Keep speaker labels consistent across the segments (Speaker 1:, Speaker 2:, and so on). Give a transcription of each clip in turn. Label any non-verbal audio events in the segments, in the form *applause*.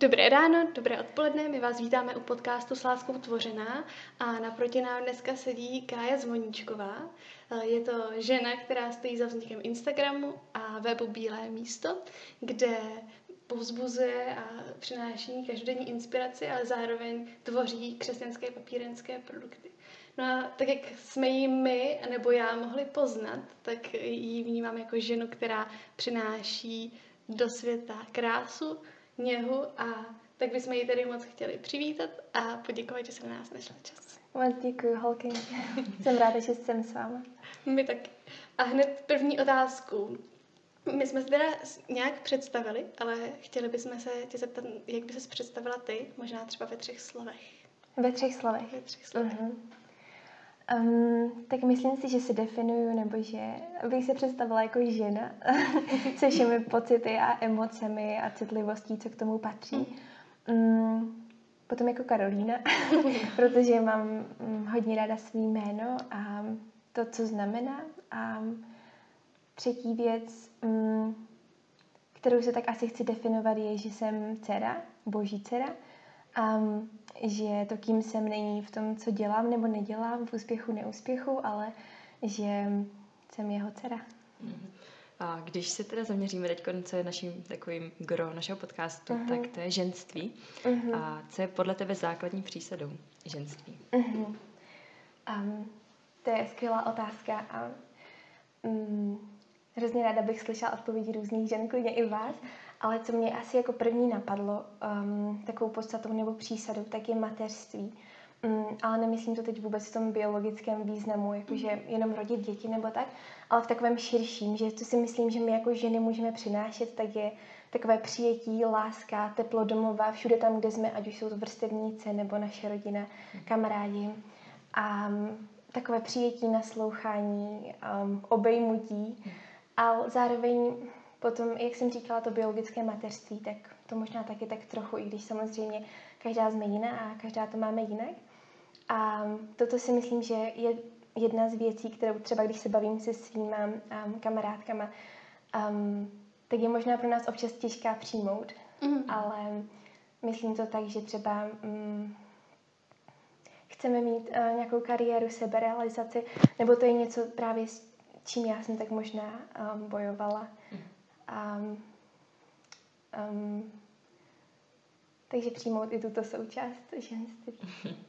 Speaker 1: Dobré ráno, dobré odpoledne, my vás vítáme u podcastu s láskou tvořená a naproti nám dneska sedí Kája Zvoníčková. Je to žena, která stojí za vznikem Instagramu a webu Bílé místo, kde povzbuzuje a přináší každodenní inspiraci, ale zároveň tvoří křesťanské papírenské produkty. No a tak jak jsme ji my, nebo já mohli poznat, tak ji vnímám jako ženu, která přináší do světa krásu, něhu a tak bychom ji tedy moc chtěli přivítat a poděkovat, že se na nás našla čas.
Speaker 2: Moc děkuji, holky. *laughs* jsem ráda, že jsem s váma.
Speaker 1: My taky. A hned první otázku. My jsme se teda nějak představili, ale chtěli bychom se tě zeptat, jak by se představila ty, možná třeba ve třech slovech.
Speaker 2: Ve třech slovech?
Speaker 1: Ve třech slovech. Uh-huh.
Speaker 2: Um, tak myslím si, že se definuju, nebo že bych se představila jako žena *laughs* se všemi pocity a emocemi a citlivostí, co k tomu patří. Um, potom jako Karolína, *laughs* protože mám um, hodně ráda svý jméno a to, co znamená. A třetí věc, um, kterou se tak asi chci definovat, je, že jsem dcera, boží dcera. Um, že to, kým jsem, není v tom, co dělám nebo nedělám, v úspěchu, neúspěchu, ale že jsem jeho dcera.
Speaker 3: A když se teda zaměříme teď, co je naším takovým gro našeho podcastu, uh-huh. tak to je ženství. Uh-huh. A co je podle tebe základní přísadou ženství? Uh-huh.
Speaker 2: Um, to je skvělá otázka a um, hrozně ráda bych slyšela odpovědi různých žen, klidně i vás. Ale co mě asi jako první napadlo, um, takovou podstatou nebo přísadou, tak je mateřství. Um, ale nemyslím to teď vůbec v tom biologickém významu, jakože jenom rodit děti nebo tak, ale v takovém širším, že to si myslím, že my jako ženy můžeme přinášet, tak je takové přijetí, láska, teplo domova, všude tam, kde jsme, ať už jsou to vrstevníci nebo naše rodina, kamarádi. A um, takové přijetí, naslouchání, um, obejmutí, ale zároveň Potom, jak jsem říkala, to biologické mateřství, tak to možná taky tak trochu, i když samozřejmě každá jsme jiná a každá to máme jinak. A toto si myslím, že je jedna z věcí, kterou třeba když se bavím se svýma um, kamarádkama, um, tak je možná pro nás občas těžká přijmout, mm. ale myslím to tak, že třeba um, chceme mít uh, nějakou kariéru, seberealizaci, nebo to je něco právě s čím já jsem tak možná um, bojovala. Mm. Um, um, takže přijmout i tuto součást ženství.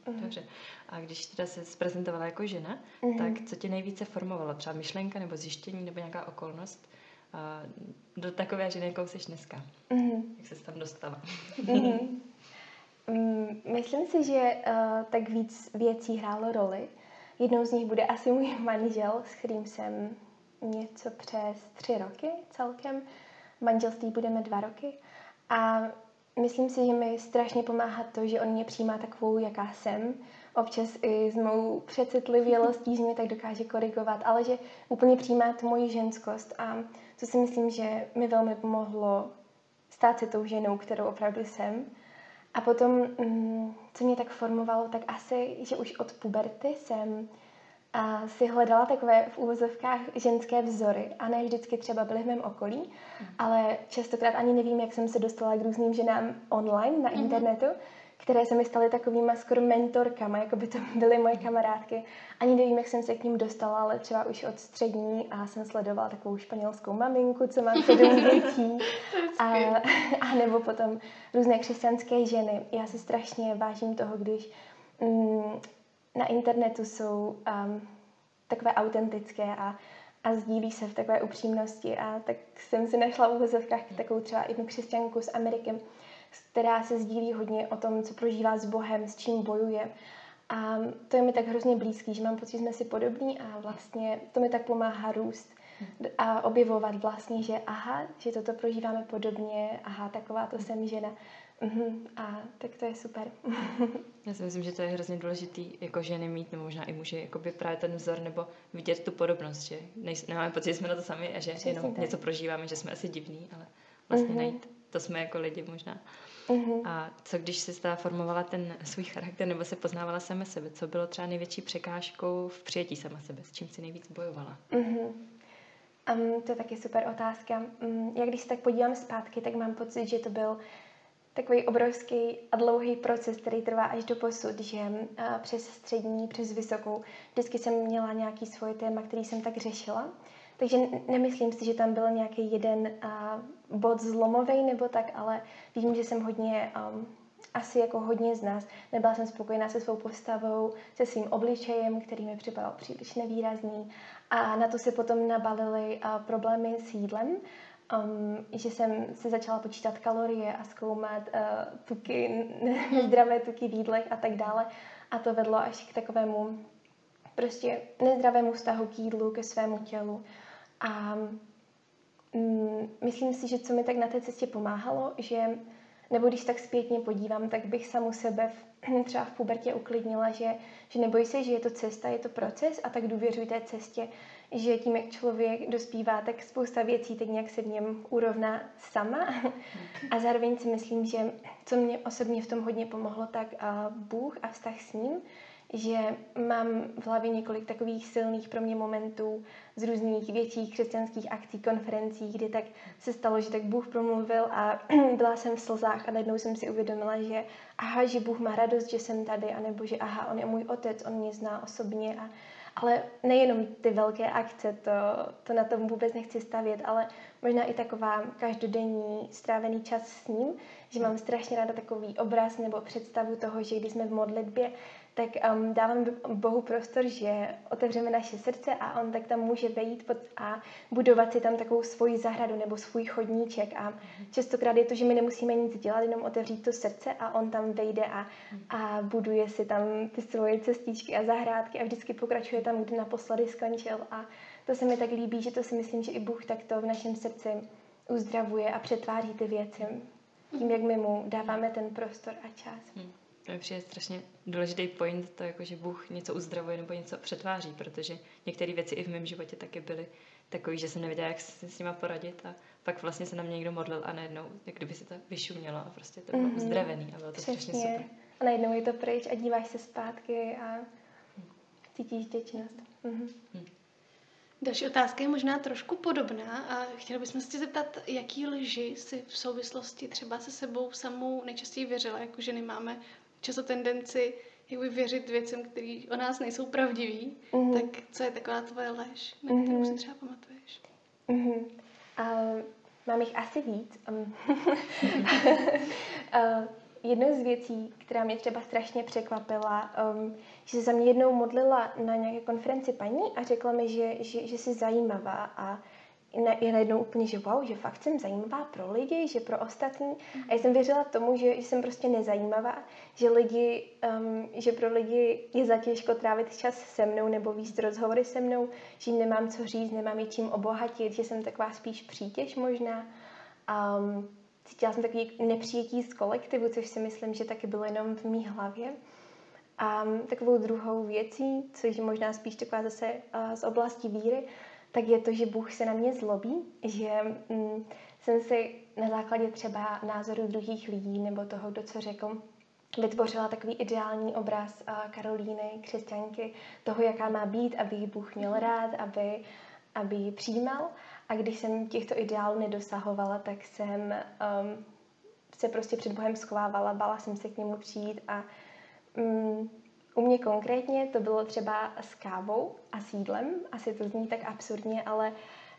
Speaker 3: Mhm. Dobře. A když teda se zprezentovala jako žena, mm-hmm. tak co tě nejvíce formovalo? Třeba myšlenka nebo zjištění nebo nějaká okolnost uh, do takové ženy, jakou jsi dneska? Mm-hmm. Jak se tam dostala? mm-hmm. *laughs*
Speaker 2: Mm, myslím si, že uh, tak víc věcí hrálo roli. Jednou z nich bude asi můj *laughs* manžel, s kterým jsem něco přes tři roky celkem. Manželství budeme dva roky. A myslím si, že mi strašně pomáhá to, že on mě přijímá takovou, jaká jsem. Občas i s mou přecitlivělostí, že mě tak dokáže korigovat, ale že úplně přijímá tu moji ženskost. A to si myslím, že mi velmi pomohlo stát se tou ženou, kterou opravdu jsem. A potom, mm, co mě tak formovalo, tak asi, že už od puberty jsem a si hledala takové v úvozovkách ženské vzory a ne vždycky třeba byly v mém okolí, mm. ale častokrát ani nevím, jak jsem se dostala k různým ženám online na mm. internetu, které se mi staly takovými skoro mentorkama, jako by to byly moje kamarádky. Ani nevím, jak jsem se k ním dostala, ale třeba už od střední a jsem sledovala takovou španělskou maminku, co má sedm dětí. *laughs* A, a nebo potom různé křesťanské ženy. Já si strašně vážím toho, když mm, na internetu jsou um, takové autentické a, a sdílí se v takové upřímnosti. A tak jsem si našla v uvozovkách takovou třeba jednu křesťanku z Ameriky, která se sdílí hodně o tom, co prožívá s Bohem, s čím bojuje. A to je mi tak hrozně blízký, že mám pocit, že jsme si podobní a vlastně to mi tak pomáhá růst a objevovat vlastně, že aha, že toto prožíváme podobně, aha, taková to jsem žena. Uh-huh. A tak to je super. *laughs*
Speaker 3: Já si myslím, že to je hrozně důležitý jako ženy mít, nebo možná i muži, jako by právě ten vzor, nebo vidět tu podobnost, že nejs, nemáme pocit, že jsme na to sami a že Přesně jenom tak. něco prožíváme, že jsme asi divní, ale vlastně uh-huh. najít, to jsme jako lidi možná. Uh-huh. A co když jsi stále formovala ten svůj charakter, nebo se poznávala sama sebe, co bylo třeba největší překážkou v přijetí sama sebe, s čím si nejvíc bojovala? Uh-huh.
Speaker 2: Um, to je taky super otázka. Um, jak když se tak podívám zpátky, tak mám pocit, že to byl takový obrovský a dlouhý proces, který trvá až do posud, že uh, přes střední, přes vysokou, vždycky jsem měla nějaký svoje téma, který jsem tak řešila. Takže nemyslím si, že tam byl nějaký jeden uh, bod zlomový nebo tak, ale vím, že jsem hodně, um, asi jako hodně z nás, nebyla jsem spokojená se svou postavou, se svým obličejem, který mi připadal příliš nevýrazný. A na to se potom nabalily problémy s jídlem, um, že jsem se začala počítat kalorie a zkoumat uh, tuky, *laughs* nezdravé tuky v jídlech a tak dále. A to vedlo až k takovému prostě nezdravému vztahu k jídlu, ke svému tělu. A mm, myslím si, že co mi tak na té cestě pomáhalo, že nebo když tak zpětně podívám, tak bych samu sebe v, *clears throat* třeba v pubertě uklidnila, že, že neboj se, že je to cesta, je to proces a tak důvěřuj té cestě, že tím, jak člověk dospívá, tak spousta věcí tak nějak se v něm urovná sama. A zároveň si myslím, že co mě osobně v tom hodně pomohlo, tak Bůh a vztah s ním, že mám v hlavě několik takových silných pro mě momentů z různých větších křesťanských akcí, konferencí, kdy tak se stalo, že tak Bůh promluvil a *clears throat* byla jsem v slzách a najednou jsem si uvědomila, že aha, že Bůh má radost, že jsem tady, anebo že aha, on je můj otec, on mě zná osobně a ale nejenom ty velké akce, to, to na tom vůbec nechci stavět, ale možná i taková každodenní strávený čas s ním, že mám strašně ráda takový obraz nebo představu toho, že když jsme v modlitbě, tak um, dávám Bohu prostor, že otevřeme naše srdce a on tak tam může vejít pod, a budovat si tam takovou svoji zahradu nebo svůj chodníček. A častokrát je to, že my nemusíme nic dělat, jenom otevřít to srdce a on tam vejde a, a buduje si tam ty svoje cestičky a zahrádky a vždycky pokračuje tam, kde naposledy skončil. A to se mi tak líbí, že to si myslím, že i Bůh takto v našem srdci uzdravuje a přetváří ty věci tím, jak my mu dáváme ten prostor a čas. Hmm.
Speaker 3: To mi přijde strašně důležitý point, to jako, že Bůh něco uzdravuje nebo něco přetváří, protože některé věci i v mém životě taky byly takové, že jsem nevěděla, jak si s nima poradit a pak vlastně se na mě někdo modlil a najednou, jak kdyby se to vyšumělo a prostě to bylo mm-hmm. uzdravený a bylo to Přesně. strašně super.
Speaker 2: A najednou je to pryč a díváš se zpátky a cítíš děčnost. Mm-hmm. Hmm.
Speaker 1: Další otázka je možná trošku podobná a chtěla bychom se zeptat, jaký lži si v souvislosti třeba se sebou samou nejčastěji věřila, jako ženy máme často tendenci jakoby věřit věcem, které o nás nejsou pravdivý, mm-hmm. tak co je taková tvoje lež, na kterou mm-hmm. si třeba pamatuješ?
Speaker 2: Mm-hmm. Uh, mám jich asi víc. Um, uh, *laughs* jednou z věcí, která mě třeba strašně překvapila, um, že se za mě jednou modlila na nějaké konferenci paní a řekla mi, že, že, že jsi zajímavá a je najednou úplně, že wow, že fakt jsem zajímavá pro lidi, že pro ostatní. A já jsem věřila tomu, že, že jsem prostě nezajímavá, že lidi, um, že pro lidi je zatěžko trávit čas se mnou nebo víc rozhovory se mnou, že jim nemám co říct, nemám je čím obohatit, že jsem taková spíš přítěž možná. Um, cítila jsem takový nepřijetí z kolektivu, což si myslím, že taky bylo jenom v mý hlavě. A um, takovou druhou věcí, což je možná spíš taková zase uh, z oblasti víry, tak je to, že Bůh se na mě zlobí, že mm, jsem si na základě třeba názoru druhých lidí nebo toho, kdo co řekl, vytvořila takový ideální obraz Karolíny, křesťanky, toho, jaká má být, aby ji Bůh měl rád, aby, aby ji přijímal. A když jsem těchto ideálů nedosahovala, tak jsem um, se prostě před Bohem schovávala, bála jsem se k němu přijít a um, u mě konkrétně to bylo třeba s kávou a s jídlem. Asi to zní tak absurdně, ale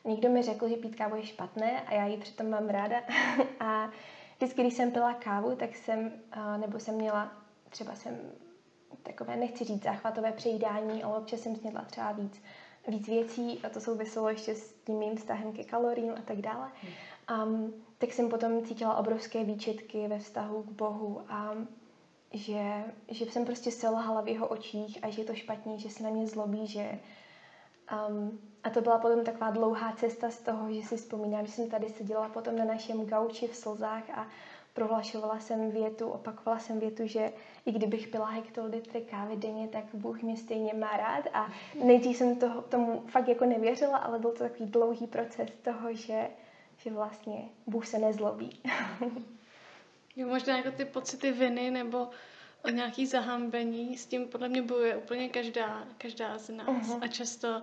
Speaker 2: někdo mi řekl, že pít kávu je špatné a já ji přitom mám ráda. *laughs* a vždycky, když jsem pila kávu, tak jsem, nebo jsem měla, třeba jsem takové, nechci říct záchvatové přejídání, ale občas jsem snědla třeba víc, víc věcí a to souviselo ještě s tím mým vztahem ke kaloriím a tak dále. Um, tak jsem potom cítila obrovské výčitky ve vztahu k Bohu a že, že jsem prostě selhala v jeho očích a že je to špatně, že se na mě zlobí, že... Um, a to byla potom taková dlouhá cesta z toho, že si vzpomínám, že jsem tady seděla potom na našem gauči v slzách a prohlašovala jsem větu, opakovala jsem větu, že i kdybych pila hektolitry kávy denně, tak Bůh mě stejně má rád a nejdřív jsem toho, tomu fakt jako nevěřila, ale byl to takový dlouhý proces toho, že, že vlastně Bůh se nezlobí. *laughs*
Speaker 1: Jo, možná jako ty pocity viny nebo nějaký zahambení, s tím podle mě bojuje úplně každá, každá z nás. Uh-huh. A často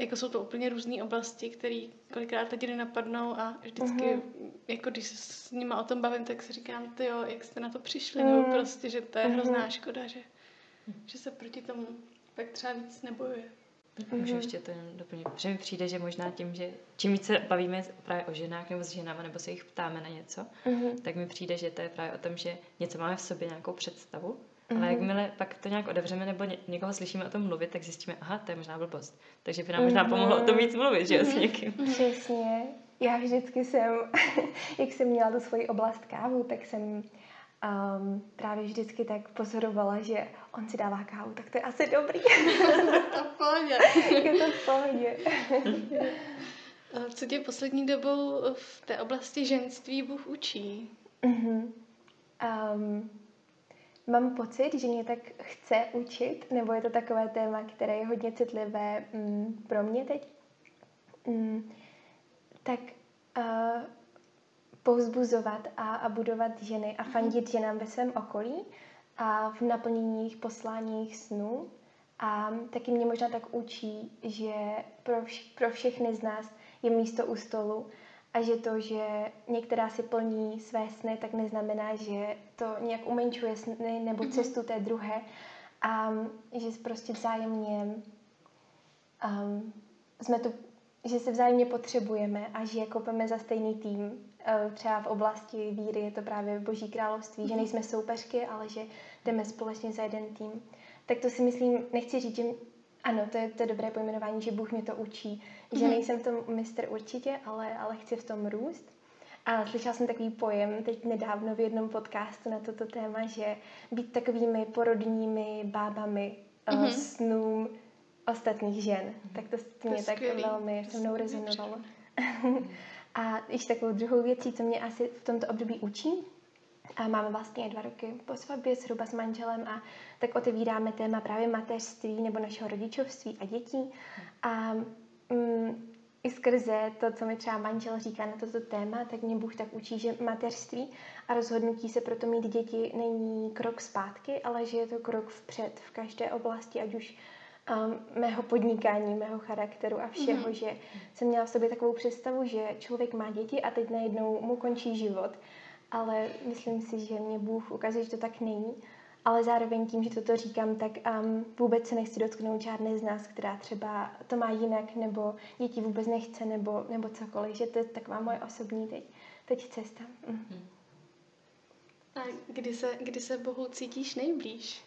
Speaker 1: jako jsou to úplně různé oblasti, které kolikrát lidi nenapadnou a vždycky, mm-hmm. jako když se s nima o tom bavím, tak si říkám, ty jo, jak jste na to přišli, mm. nebo prostě, že to je mm-hmm. hrozná škoda, že, že se proti tomu pak třeba víc nebojuje.
Speaker 3: Mm-hmm. Můžu ještě to jenom doplnit, protože mi přijde, že možná tím, že čím více bavíme právě o ženách nebo s ženama, nebo se jich ptáme na něco, mm-hmm. tak mi přijde, že to je právě o tom, že něco máme v sobě, nějakou představu Mm-hmm. Ale jakmile pak to nějak odevřeme nebo ně, někoho slyšíme o tom mluvit, tak zjistíme, aha, to je možná blbost. Takže by nám možná mhm. pomohlo o tom víc mluvit, že jo, s někým.
Speaker 2: Mhm. Přesně. Já vždycky jsem, *laughs* jak jsem měla tu svoji oblast kávu, tak jsem um, právě vždycky tak pozorovala, že on si dává kávu, tak to je asi dobrý. *laughs* *laughs*
Speaker 1: to v pohodě.
Speaker 2: je to v pohodě. *laughs*
Speaker 1: Co tě poslední dobou v té oblasti ženství Bůh učí?
Speaker 2: Mm-hmm. Um, Mám pocit, že mě tak chce učit, nebo je to takové téma, které je hodně citlivé mm, pro mě teď. Mm, tak uh, povzbuzovat a, a budovat ženy a fandit ženám ve svém okolí a v naplnění jejich posláních snů. A taky mě možná tak učí, že pro, vš- pro všechny z nás je místo u stolu a že to, že některá si plní své sny, tak neznamená, že to nějak umenčuje sny nebo mhm. cestu té druhé a že prostě vzájemně um, jsme tu, že se vzájemně potřebujeme a že kopeme za stejný tým. Uh, třeba v oblasti víry je to právě Boží království, že mhm. nejsme soupeřky, ale že jdeme společně za jeden tým. Tak to si myslím, nechci říct, že ano, to je, to dobré pojmenování, že Bůh mě to učí. Že mm-hmm. nejsem v tom mistr určitě, ale, ale chci v tom růst. A slyšela jsem takový pojem teď nedávno v jednom podcastu na toto téma, že být takovými porodními bábami mm-hmm. snům ostatních žen. Tak to, to mě tak skvělý. velmi se mnou rezonovalo. *laughs* a ještě takovou druhou věcí, co mě asi v tomto období učí, a máme vlastně dva roky po svatbě zhruba s manželem a tak otevíráme téma právě mateřství nebo našeho rodičovství a dětí. A mm, i skrze to, co mi třeba manžel říká na toto téma, tak mě Bůh tak učí, že mateřství a rozhodnutí se proto mít děti není krok zpátky, ale že je to krok vpřed v každé oblasti, ať už um, mého podnikání, mého charakteru a všeho, mm-hmm. že jsem měla v sobě takovou představu, že člověk má děti a teď najednou mu končí život ale myslím si, že mě Bůh ukazuje, že to tak není. Ale zároveň tím, že toto říkám, tak um, vůbec se nechci dotknout žádné z nás, která třeba to má jinak, nebo děti vůbec nechce, nebo, nebo cokoliv. Že to je taková moje osobní teď, teď cesta. Mm.
Speaker 1: A kdy se, kdy se Bohu cítíš nejblíž?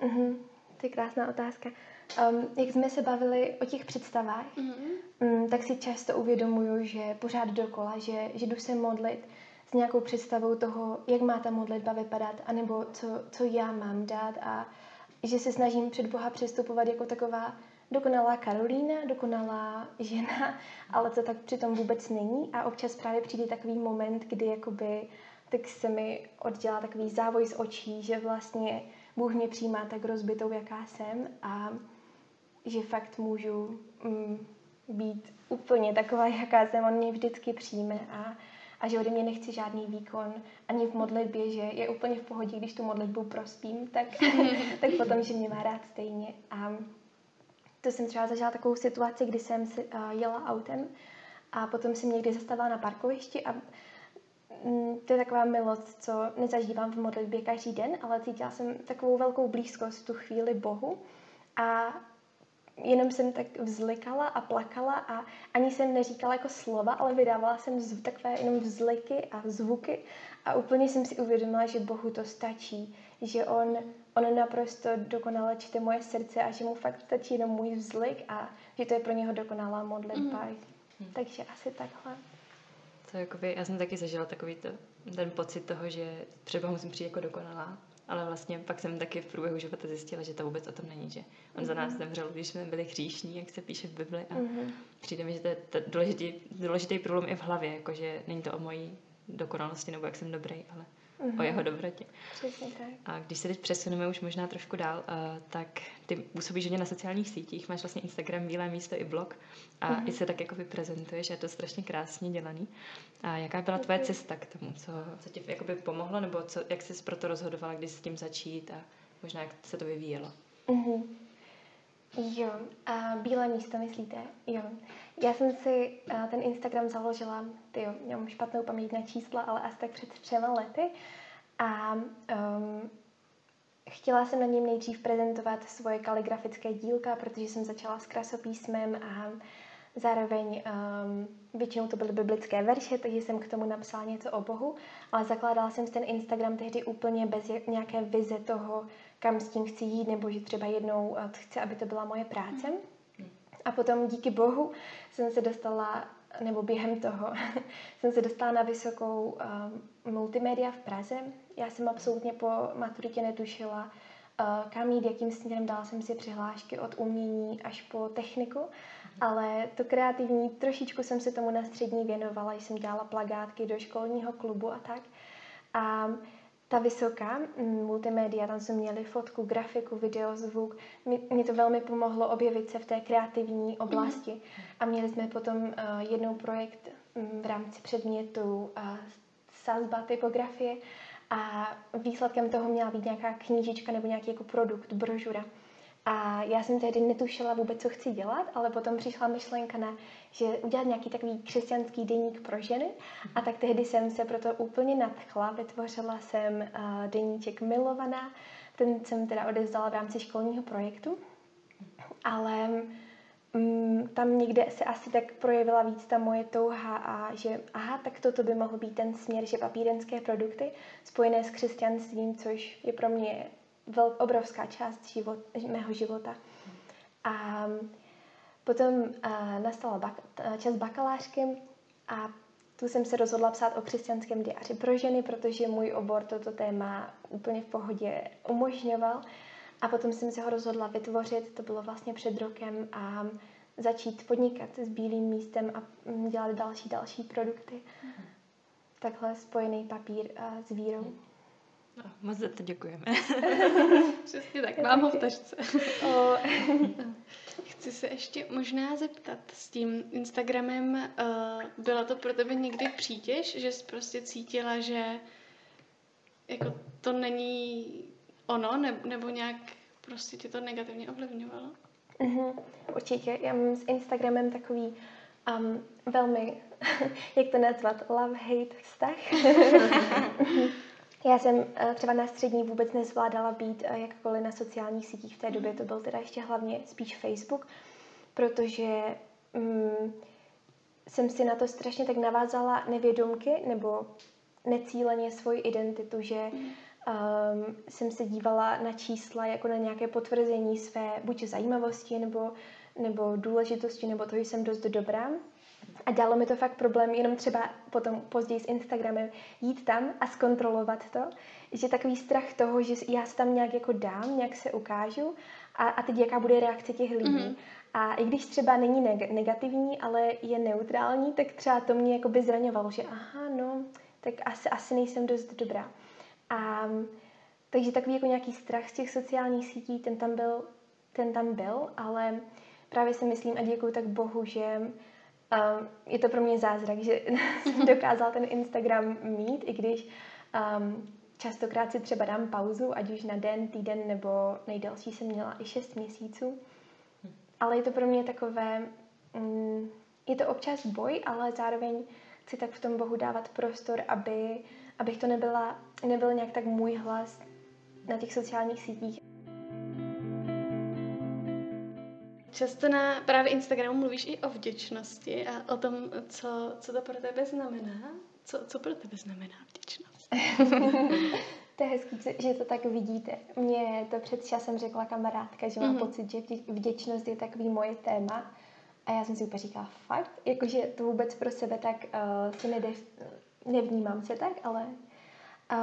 Speaker 2: Mm-hmm. To je krásná otázka. Um, jak jsme se bavili o těch představách, mm-hmm. um, tak si často uvědomuju, že pořád dokola, že, že jdu se modlit, s nějakou představou toho, jak má ta modlitba vypadat, anebo co, co já mám dát a že se snažím před Boha přistupovat jako taková dokonalá Karolína, dokonalá žena, *laughs* ale to tak přitom vůbec není a občas právě přijde takový moment, kdy jakoby tak se mi oddělá takový závoj z očí, že vlastně Bůh mě přijímá tak rozbitou, jaká jsem a že fakt můžu mm, být úplně taková, jaká jsem, on mě vždycky přijme a a že ode mě nechci žádný výkon ani v modlitbě, že je úplně v pohodě, když tu modlitbu prospím, tak, *laughs* tak potom, že mě má rád stejně. A to jsem třeba zažila takovou situaci, kdy jsem si, uh, jela autem a potom jsem někdy zastavila na parkovišti a mm, to je taková milost, co nezažívám v modlitbě každý den, ale cítila jsem takovou velkou blízkost v tu chvíli Bohu a jenom jsem tak vzlikala a plakala a ani jsem neříkala jako slova, ale vydávala jsem zv, takové jenom vzliky a zvuky a úplně jsem si uvědomila, že Bohu to stačí, že on, on naprosto dokonale čte moje srdce a že mu fakt stačí jenom můj vzlik a že to je pro něho dokonalá modlitba. Mm. Takže asi takhle.
Speaker 3: To jakoby, já jsem taky zažila takový to, ten pocit toho, že třeba musím přijít jako dokonalá ale vlastně pak jsem taky v průběhu života zjistila, že to vůbec o tom není, že on mm-hmm. za nás mhm. zemřel, když jsme byli hříšní, jak se píše v Bibli a mm-hmm. přijde mi, že to je to důležitý, důležitý průlom i v hlavě, jakože není to o mojí dokonalosti nebo jak jsem dobrý, ale mm-hmm. o jeho dobrotě.
Speaker 2: Přesně tak.
Speaker 3: A když se teď přesuneme už možná trošku dál, uh, tak ty působíš hodně na sociálních sítích, máš vlastně Instagram, Bílé místo i blog a mm-hmm. i se tak jako prezentuješ a je to strašně krásně dělaný. A jaká byla tvoje cesta k tomu? Co, co ti jakoby pomohlo nebo co, jak jsi pro to rozhodovala, kdy s tím začít a možná jak se to vyvíjelo?
Speaker 2: Mm-hmm. Jo, a bílé místo myslíte? Jo. Já jsem si uh, ten Instagram založila, ty jo, mám špatnou paměť na čísla, ale asi tak před třema lety. A um, chtěla jsem na něm nejdřív prezentovat svoje kaligrafické dílka, protože jsem začala s krasopísmem a zároveň um, většinou to byly biblické verše, takže jsem k tomu napsala něco o Bohu, ale zakládala jsem ten Instagram tehdy úplně bez nějaké vize toho, kam s tím chci jít, nebo že třeba jednou eh, chci, aby to byla moje práce. A potom díky Bohu jsem se dostala, nebo během toho, *laughs* jsem se dostala na vysokou um, multimédia v Praze. Já jsem absolutně po maturitě netušila, uh, kam jít, jakým směrem dala jsem si přihlášky od umění až po techniku. Ale to kreativní, trošičku jsem se tomu na střední věnovala, jsem dělala plagátky do školního klubu a tak. A ta vysoká mm, multimédia, tam jsme měli fotku, grafiku, video, zvuk. Mě to velmi pomohlo objevit se v té kreativní oblasti. Mm. A měli jsme potom uh, jednou projekt um, v rámci předmětu uh, sazba typografie a výsledkem toho měla být nějaká knížička nebo nějaký jako produkt, brožura. A já jsem tehdy netušila vůbec, co chci dělat, ale potom přišla myšlenka na, že udělat nějaký takový křesťanský deník pro ženy. A tak tehdy jsem se proto úplně nadchla. Vytvořila jsem uh, deníček Milovaná. Ten jsem teda odevzdala v rámci školního projektu. Ale um, tam někde se asi tak projevila víc ta moje touha a že aha, tak toto by mohl být ten směr, že papírenské produkty spojené s křesťanstvím, což je pro mě vel, obrovská část život, mého života. A potom uh, nastala bak, čas bakalářky a tu jsem se rozhodla psát o křesťanském diáři pro ženy, protože můj obor toto téma úplně v pohodě umožňoval. A potom jsem se ho rozhodla vytvořit, to bylo vlastně před rokem, a začít podnikat s bílým místem a mm, dělat další, další produkty. Mm. Takhle spojený papír uh, s vírou.
Speaker 3: Moc za to děkujeme. *laughs*
Speaker 1: Přesně tak, mám ho v tašce. *laughs* *laughs* Chci se ještě možná zeptat s tím Instagramem, uh, byla to pro tebe někdy přítěž, že jsi prostě cítila, že jako to není ono, ne, nebo nějak prostě tě to negativně ovlivňovalo?
Speaker 2: Mm-hmm, určitě. Já mám s Instagramem takový um, velmi, jak to nazvat, love-hate vztah. Já jsem eh, třeba na střední vůbec nezvládala být eh, jakkoliv na sociálních sítích. V té době to byl teda ještě hlavně spíš Facebook, protože um, jsem si na to strašně tak navázala nevědomky nebo necíleně svoji identitu, že um, jsem se dívala na čísla jako na nějaké potvrzení své buď zajímavosti nebo, nebo důležitosti nebo toho, že jsem dost dobrá. A dalo mi to fakt problém jenom třeba potom později s Instagramem jít tam a zkontrolovat to, že takový strach toho, že já se tam nějak jako dám, nějak se ukážu a, a teď jaká bude reakce těch lidí. Mm-hmm. A i když třeba není neg- negativní, ale je neutrální, tak třeba to mě jako by zraňovalo, že aha, no, tak asi, asi nejsem dost dobrá. A takže takový jako nějaký strach z těch sociálních sítí, ten tam byl, ten tam byl, ale právě si myslím a děkuji tak Bohu, že Um, je to pro mě zázrak, že *laughs* jsem dokázala ten Instagram mít, i když um, častokrát si třeba dám pauzu, ať už na den, týden nebo nejdelší jsem měla i 6 měsíců. Ale je to pro mě takové, um, je to občas boj, ale zároveň chci tak v tom Bohu dávat prostor, aby, abych to nebyla, nebyl nějak tak můj hlas na těch sociálních sítích.
Speaker 1: Často na právě Instagramu mluvíš i o vděčnosti a o tom, co, co to pro tebe znamená. Co, co pro tebe znamená vděčnost? *laughs*
Speaker 2: to je hezký, že to tak vidíte. Mně to před časem řekla kamarádka, že má mm-hmm. pocit, že vděčnost je takový moje téma. A já jsem si úplně říkala, fakt? Jakože to vůbec pro sebe tak uh, si nede, nevnímám se tak, ale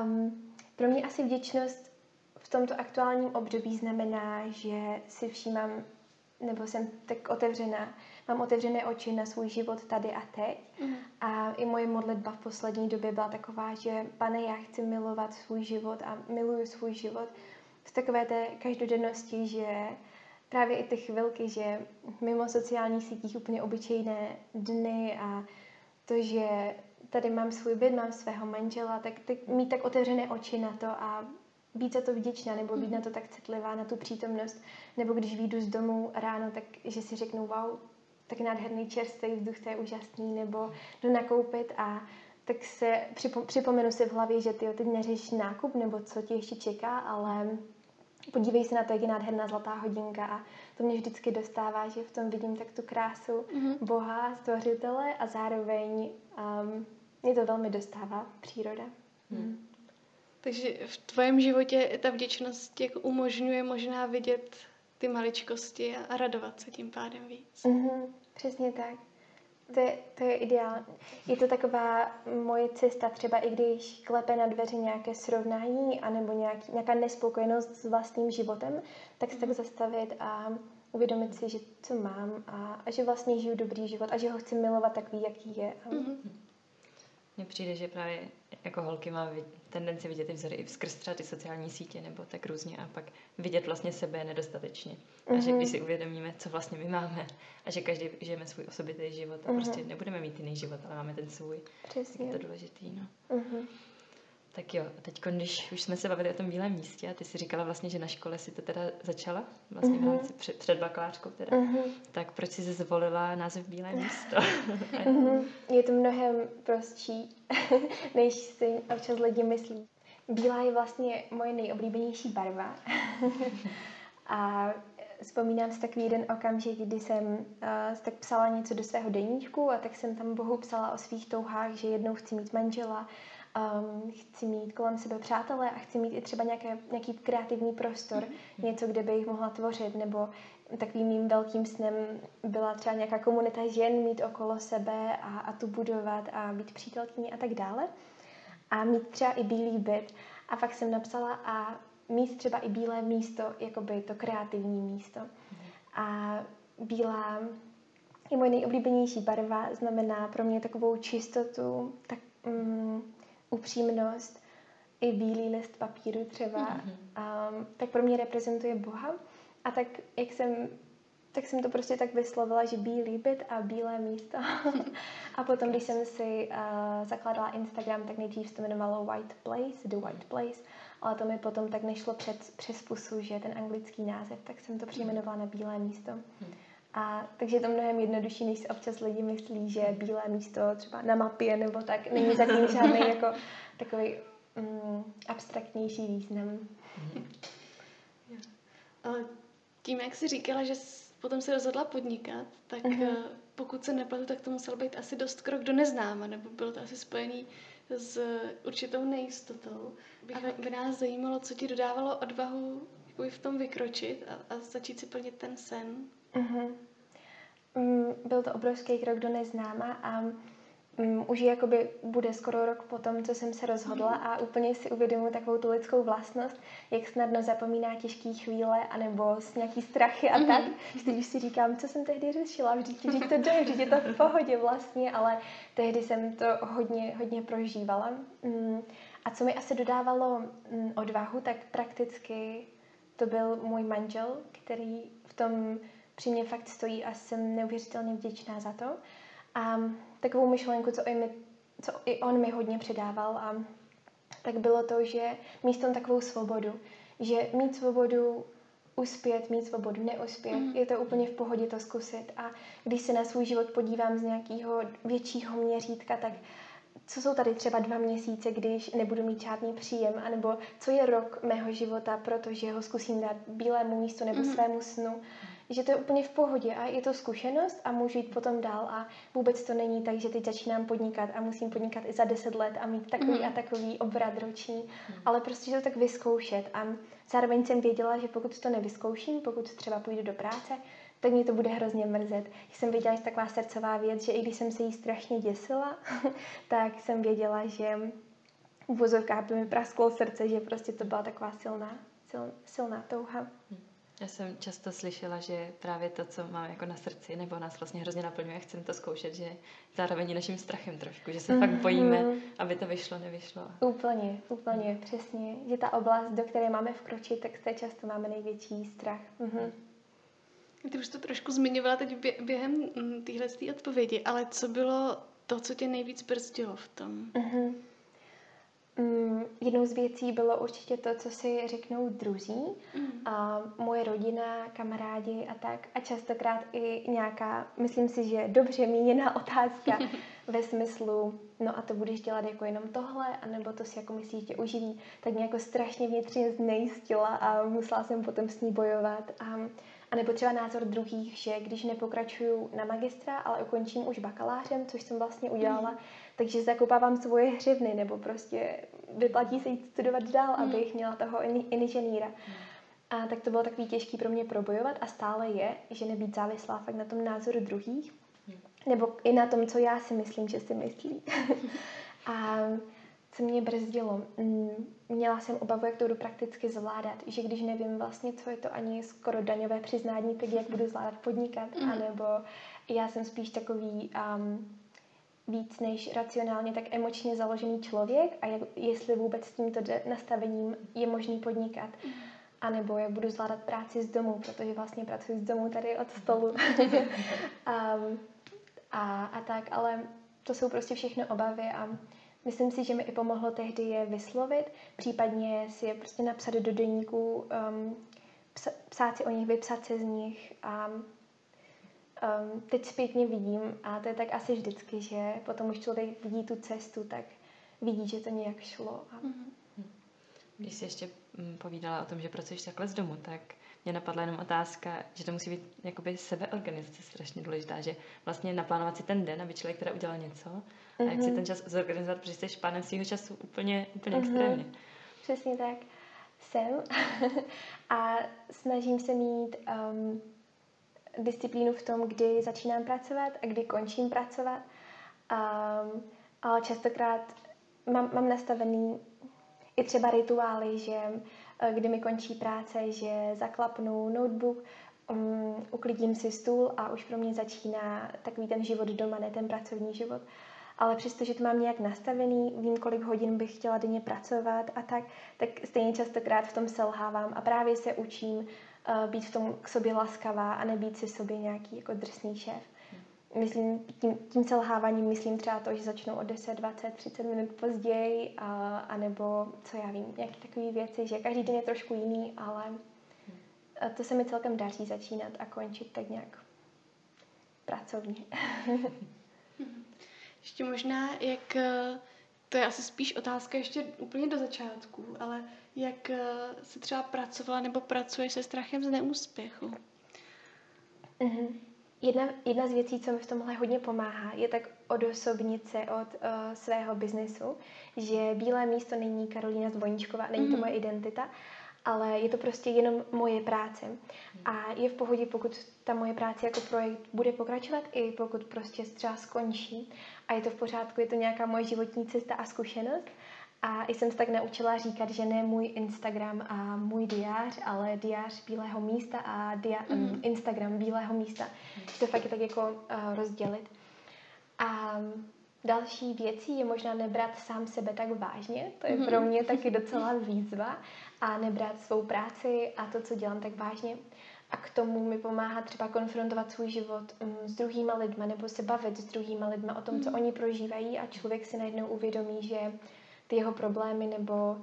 Speaker 2: um, pro mě asi vděčnost v tomto aktuálním období znamená, že si všímám nebo jsem tak otevřená, mám otevřené oči na svůj život tady a teď. Mm. A i moje modlitba v poslední době byla taková, že pane, já chci milovat svůj život a miluju svůj život v takové té každodennosti, že právě i ty chvilky, že mimo sociálních sítích úplně obyčejné dny a to, že tady mám svůj byt, mám svého manžela, tak, tak mít tak otevřené oči na to a být za to vděčná nebo být na to tak citlivá, na tu přítomnost. Nebo když vyjdu z domu ráno, tak že si řeknu, wow, tak nádherný čerstvý vzduch, to je úžasný, nebo jdu nakoupit a tak se připo, připomenu si v hlavě, že ty teď neřeš nákup, nebo co ti ještě čeká, ale podívej se na to, jak je nádherná zlatá hodinka a to mě vždycky dostává, že v tom vidím tak tu krásu mm-hmm. Boha, stvořitele a zároveň um, mě to velmi dostává, příroda. Mm.
Speaker 1: Takže v tvém životě ta vděčnost jako umožňuje možná vidět ty maličkosti a, radovat se tím pádem víc.
Speaker 2: Mm-hmm, přesně tak. To je, to je ideální. Je to taková moje cesta, třeba i když klepe na dveře nějaké srovnání anebo nějaký, nějaká nespokojenost s vlastním životem, tak se tak zastavit a uvědomit si, že co mám a, a že vlastně žiju dobrý život a že ho chci milovat takový, jaký je. Mm-hmm.
Speaker 3: Mně přijde, že právě jako holky má tendenci vidět ty vzory i skrz třeba ty sociální sítě nebo tak různě a pak vidět vlastně sebe nedostatečně. Mm-hmm. A že když mhm. si uvědomíme, co vlastně my máme a že každý žijeme svůj osobitý život a mm-hmm. prostě nebudeme mít jiný život, ale máme ten svůj. Přesně. Je to důležitý, no. Mm-hmm. Tak jo, teď když už jsme se bavili o tom bílém místě a ty si říkala vlastně, že na škole si to teda začala, vlastně mm-hmm. v mhm. rámci před, před bakalářkou teda, mm-hmm. tak proč jsi zvolila název Bílé místo?
Speaker 2: mm-hmm. *laughs* Je to mnohem prostší, *laughs* než si občas lidi myslí. Bílá je vlastně moje nejoblíbenější barva. *laughs* a vzpomínám si takový jeden okamžik, kdy jsem uh, tak psala něco do svého deníčku a tak jsem tam Bohu psala o svých touhách, že jednou chci mít manžela, um, chci mít kolem sebe přátelé a chci mít i třeba nějaké, nějaký kreativní prostor, mm-hmm. něco, kde bych mohla tvořit, nebo takovým mým velkým snem byla třeba nějaká komunita žen mít okolo sebe a, a tu budovat a být přítelkyní a tak dále. A mít třeba i bílý byt. A fakt jsem napsala a mít třeba i bílé místo, jakoby to kreativní místo. A bílá je moje nejoblíbenější barva, znamená pro mě takovou čistotu, tak um, upřímnost, i bílý list papíru třeba, mm-hmm. um, tak pro mě reprezentuje Boha. A tak, jak jsem, tak jsem to prostě tak vyslovila, že bílý byt a bílé místo. *laughs* a potom, když jsem si uh, zakládala Instagram, tak nejdřív se to jmenovalo White Place, The White Place, ale to mi potom tak nešlo před, přes pusu, že ten anglický název, tak jsem to přejmenovala na bílé místo. Mm. A takže je to mnohem jednodušší, než si občas lidi myslí, že bílé místo třeba na mapě nebo tak, není zatím *laughs* žádný jako takový um, abstraktnější význam.
Speaker 1: Ale tím, jak jsi říkala, že potom se rozhodla podnikat, tak uh-huh. pokud se nepletu, tak to musel být asi dost krok do neznáma, nebo bylo to asi spojený s určitou nejistotou. Bych by nás zajímalo, co ti dodávalo odvahu v tom vykročit a, a začít si plnit ten sen. Uh-huh.
Speaker 2: Mm, byl to obrovský krok do neznáma a um, už jakoby bude skoro rok po tom, co jsem se rozhodla a úplně si uvědomuji takovou tu lidskou vlastnost, jak snadno zapomíná těžké chvíle anebo s nějaký strachy a tak. Mm-hmm. Teď už si říkám, co jsem tehdy řešila, vždyť, vždyť to jde, vždyť je to v pohodě vlastně, ale tehdy jsem to hodně, hodně prožívala. Um, a co mi asi dodávalo odvahu, tak prakticky to byl můj manžel, který v tom při mě fakt stojí a jsem neuvěřitelně vděčná za to. A takovou myšlenku, co i, mi, co i on mi hodně předával, a tak bylo to, že mít tam takovou svobodu, že mít svobodu uspět, mít svobodu neuspět, mm. je to úplně v pohodě to zkusit. A když se na svůj život podívám z nějakého většího měřítka, tak co jsou tady třeba dva měsíce, když nebudu mít žádný příjem, anebo co je rok mého života, protože ho zkusím dát bílému místu nebo mm. svému snu že to je úplně v pohodě a je to zkušenost a můžu jít potom dál a vůbec to není tak, že teď začínám podnikat a musím podnikat i za deset let a mít takový mm. a takový obrat roční, mm. ale prostě to tak vyzkoušet a zároveň jsem věděla, že pokud to nevyzkouším, pokud třeba půjdu do práce, tak mě to bude hrozně mrzet. Jsem věděla, že taková srdcová věc, že i když jsem se jí strašně děsila, *laughs* tak jsem věděla, že v vozovkách by mi prasklo srdce, že prostě to byla taková silná, sil, silná touha. Hmm.
Speaker 3: Já jsem často slyšela, že právě to, co mám jako na srdci, nebo nás vlastně hrozně naplňuje, chcem to zkoušet, že zároveň naším strachem trošku, že se mm-hmm. fakt bojíme, aby to vyšlo, nevyšlo.
Speaker 2: Úplně, úplně, přesně. Že ta oblast, do které máme vkročit, tak z té často máme největší strach. Mm-hmm.
Speaker 1: Ty už to trošku zmiňovala teď během mm, téhle odpovědi, ale co bylo to, co tě nejvíc brzdilo v tom? Mm-hmm.
Speaker 2: Mm, jednou z věcí bylo určitě to, co si řeknou druzí, mm. a moje rodina, kamarádi a tak. A častokrát i nějaká, myslím si, že dobře míněná *laughs* otázka *laughs* ve smyslu, no a to budeš dělat jako jenom tohle, anebo to si jako myslíš, že tě uživí, tak mě jako strašně vnitřně znejistila a musela jsem potom s ní bojovat. A, a nebo třeba názor druhých, že když nepokračuju na magistra, ale ukončím už bakalářem, což jsem vlastně udělala, mm takže zakopávám svoje hřivny, nebo prostě vyplatí se jít studovat dál, hmm. abych měla toho inženýra. Hmm. A tak to bylo takový těžký pro mě probojovat a stále je, že nebýt závislá fakt na tom názoru druhých, hmm. nebo i na tom, co já si myslím, že si myslí. *laughs* a co mě brzdilo? Mm, měla jsem obavu, jak to budu prakticky zvládat, že když nevím vlastně, co je to ani skoro daňové přiznání, tak jak budu zvládat podnikat, mm. anebo já jsem spíš takový um, víc než racionálně, tak emočně založený člověk a jak, jestli vůbec s tímto nastavením je možný podnikat. Mm. A nebo jak budu zvládat práci z domu, protože vlastně pracuji z domu tady od stolu. *laughs* um, a, a tak, ale to jsou prostě všechno obavy a myslím si, že mi i pomohlo tehdy je vyslovit, případně si je prostě napsat do deníku, um, psát si o nich, vypsat se z nich a um, teď zpětně vidím, a to je tak asi vždycky, že potom už člověk vidí tu cestu, tak vidí, že to nějak šlo. A... Mm-hmm.
Speaker 3: Když jsi ještě mm, povídala o tom, že pracuješ takhle z domu, tak mě napadla jenom otázka, že to musí být jakoby sebeorganizace strašně důležitá, že vlastně naplánovat si ten den, aby člověk teda udělal něco mm-hmm. a jak si mhm. ten čas zorganizovat, protože jsi pánem svého času úplně, úplně mm-hmm. extrémně.
Speaker 2: Přesně tak. Jsem *laughs* a snažím se mít um, disciplínu v tom, kdy začínám pracovat a kdy končím pracovat. Um, ale častokrát mám, mám nastavený i třeba rituály, že kdy mi končí práce, že zaklapnu notebook, um, uklidím si stůl a už pro mě začíná takový ten život doma, ne ten pracovní život. Ale přestože to mám nějak nastavený, vím, kolik hodin bych chtěla denně pracovat a tak, tak stejně častokrát v tom selhávám a právě se učím uh, být v tom k sobě laskavá a nebýt si sobě nějaký jako drsný šéf. Myslím, tím, tím selháváním myslím třeba to, že začnu o 10, 20, 30 minut později, a, a nebo co já vím, nějaké takové věci, že každý den je trošku jiný, ale to se mi celkem daří začínat a končit tak nějak pracovně. *laughs*
Speaker 1: Ještě možná, jak eh, to je asi spíš otázka ještě úplně do začátku, ale jak se třeba pracovala nebo pracuje se strachem z neúspěchu?
Speaker 2: Mm-hmm. Jedna, jedna z věcí, co mi v tomhle hodně pomáhá, je tak odosobnit se od uh, svého biznesu, že bílé místo není Karolína Zvoničková, není mm-hmm. to mhm. moje identita, ale je to prostě jenom moje práce. A je v pohodě, pokud ta moje práce jako projekt bude pokračovat, i pokud prostě třeba skončí. A je to v pořádku, je to nějaká moje životní cesta a zkušenost. A jsem se tak naučila říkat, že ne můj Instagram a můj diář, ale diář Bílého místa a dia- mm. Instagram Bílého místa. Mm. To fakt je tak jako uh, rozdělit. A další věcí je možná nebrat sám sebe tak vážně. To je mm. pro mě taky docela výzva. A nebrat svou práci a to, co dělám, tak vážně. A k tomu mi pomáhá třeba konfrontovat svůj život um, s druhýma lidma nebo se bavit s druhýma lidma o tom, co oni prožívají a člověk si najednou uvědomí, že ty jeho problémy nebo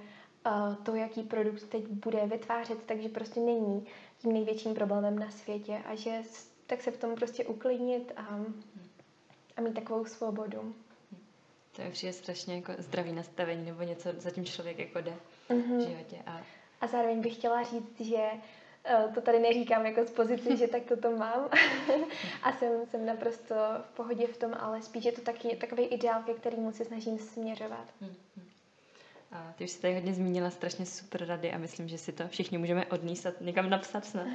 Speaker 2: uh, to, jaký produkt teď bude vytvářet, takže prostě není tím největším problémem na světě a že tak se v tom prostě uklidnit a, a mít takovou svobodu.
Speaker 3: To je přijde strašně jako zdravý nastavení nebo něco, za tím člověk jako jde mm-hmm. v životě. A...
Speaker 2: a zároveň bych chtěla říct, že eh, to tady neříkám jako z pozice, že tak toto mám *laughs* a jsem, jsem naprosto v pohodě v tom, ale spíš je to taky, takový ideál, ke kterému se snažím směřovat. Mm-hmm.
Speaker 3: A ty už jsi tady hodně zmínila strašně super rady a myslím, že si to všichni můžeme odníst a někam napsat snad.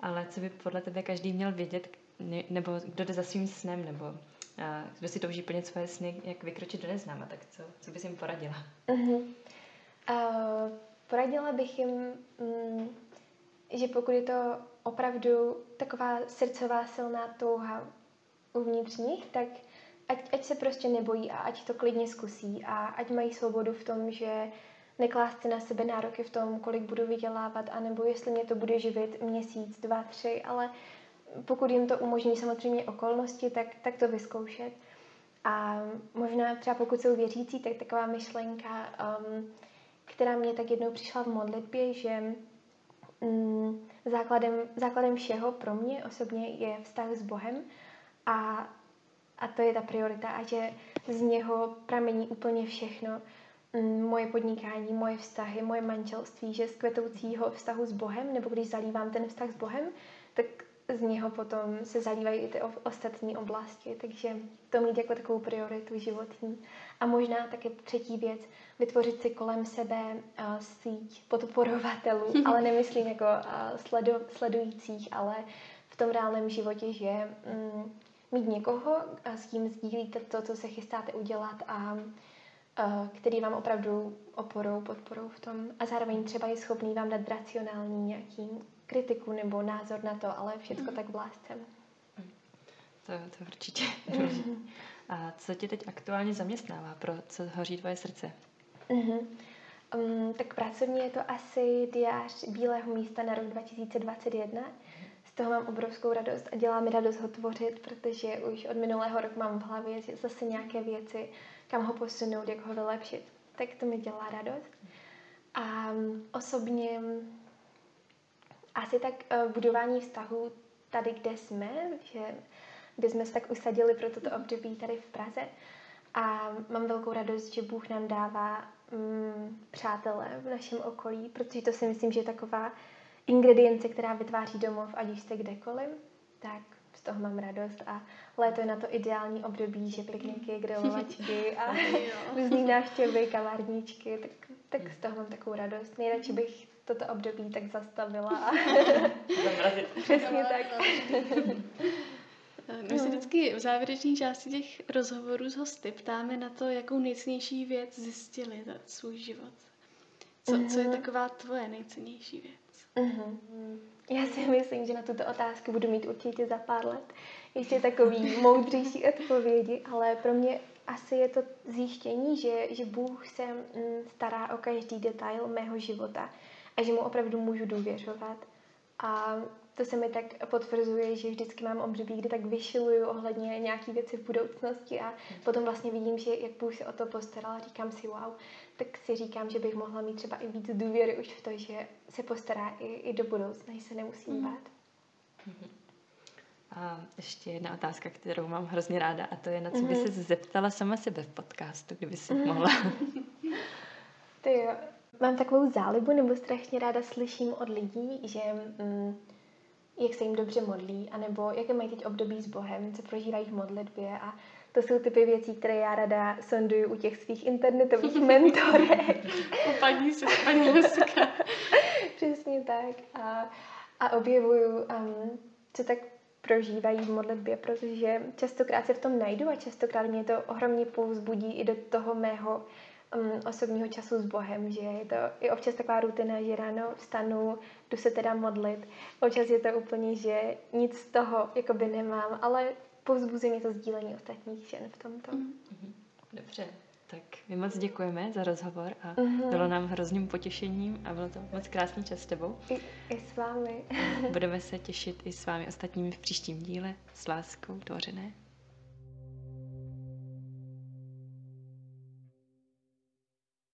Speaker 3: Ale co by podle tebe každý měl vědět, nebo kdo jde za svým snem, nebo a, kdo si touží plnit svoje sny, jak vykročit do neznáma, tak co, co bys jim poradila? Uh-huh.
Speaker 2: Uh, poradila bych jim, um, že pokud je to opravdu taková srdcová silná touha uvnitř nich, tak ať, ať se prostě nebojí a ať to klidně zkusí a ať mají svobodu v tom, že neklást si na sebe nároky v tom, kolik budu vydělávat, anebo jestli mě to bude živit měsíc, dva, tři, ale pokud jim to umožní samozřejmě okolnosti, tak, tak to vyzkoušet. A možná třeba pokud jsou věřící, tak taková myšlenka, um, která mě tak jednou přišla v modlitbě, že um, základem, základem všeho pro mě osobně je vztah s Bohem a, a to je ta priorita a že z něho pramení úplně všechno. Um, moje podnikání, moje vztahy, moje manželství, že z kvetoucího vztahu s Bohem, nebo když zalívám ten vztah s Bohem, tak z něho potom se zalívají i ty ostatní oblasti, takže to mít jako takovou prioritu životní. A možná také třetí věc, vytvořit si kolem sebe uh, síť podporovatelů, *laughs* ale nemyslím jako uh, sledu, sledujících, ale v tom reálném životě, že um, mít někoho, s kým sdílíte to, co se chystáte udělat a který vám opravdu oporou, podporou v tom a zároveň třeba je schopný vám dát racionální nějaký kritiku nebo názor na to, ale všechno mm. tak v lásce.
Speaker 3: To, to určitě. A co tě teď aktuálně zaměstnává? Pro co hoří tvoje srdce?
Speaker 2: Mm-hmm. Um, tak pracovně je to asi diář Bílého místa na rok 2021. Toho mám obrovskou radost a dělá mi radost ho tvořit, protože už od minulého roku mám v hlavě zase nějaké věci, kam ho posunout, jak ho vylepšit. Tak to mi dělá radost. A um, osobně asi tak uh, budování vztahu tady, kde jsme, že, kde jsme se tak usadili pro toto období tady v Praze. A mám velkou radost, že Bůh nám dává um, přátelé v našem okolí, protože to si myslím, že je taková ingredience, která vytváří domov, ať už jste kdekoliv, tak z toho mám radost a léto je na to ideální období, že pikniky, grilovačky *laughs* a *laughs* různý návštěvy, kavárničky, tak, tak z toho mám takovou radost. Nejradši bych toto období tak zastavila. A... *laughs* Přesně tak.
Speaker 1: My se vždycky v závěrečné části těch rozhovorů s hosty ptáme na to, jakou nejcennější věc zjistili za svůj život. Co, co je mhm. taková tvoje nejcennější věc?
Speaker 2: Uh-huh. Já si myslím, že na tuto otázku budu mít určitě za pár let ještě takový *laughs* moudřejší odpovědi, ale pro mě asi je to zjištění, že, že Bůh se mm, stará o každý detail mého života a že mu opravdu můžu důvěřovat. A to se mi tak potvrzuje, že vždycky mám období, kdy tak vyšiluju ohledně nějaký věci v budoucnosti a potom vlastně vidím, že jak Bůh se o to postaral, říkám si wow, tak si říkám, že bych mohla mít třeba i víc důvěry už v to, že se postará i, i do budoucna, že se nemusím mm. bát.
Speaker 3: Mm-hmm. A ještě jedna otázka, kterou mám hrozně ráda, a to je, na co by mm-hmm. se zeptala sama sebe v podcastu, kdyby si mm-hmm. mohla. *laughs*
Speaker 2: Ty jo, mám takovou zálibu, nebo strašně ráda slyším od lidí, že mm, jak se jim dobře modlí, anebo jaké mají teď období s Bohem, co prožívají v modlitbě a to jsou typy věcí, které já rada sonduju u těch svých internetových *laughs* mentorek.
Speaker 1: u paní se paní *laughs*
Speaker 2: Přesně tak. A, a objevuju, um, co tak prožívají v modlitbě, protože častokrát se v tom najdu a častokrát mě to ohromně povzbudí i do toho mého um, osobního času s Bohem, že je to i občas taková rutina, že ráno vstanu, jdu se teda modlit. Občas je to úplně, že nic z toho jakoby nemám, ale povzbuzuje mě to sdílení ostatních žen v tomto. Mm-hmm.
Speaker 3: Dobře, tak my moc děkujeme za rozhovor a mm-hmm. bylo nám hrozným potěšením a bylo to moc krásný čas s tebou.
Speaker 2: I, i s vámi.
Speaker 3: Budeme se těšit i s vámi ostatními v příštím díle s láskou tvořené.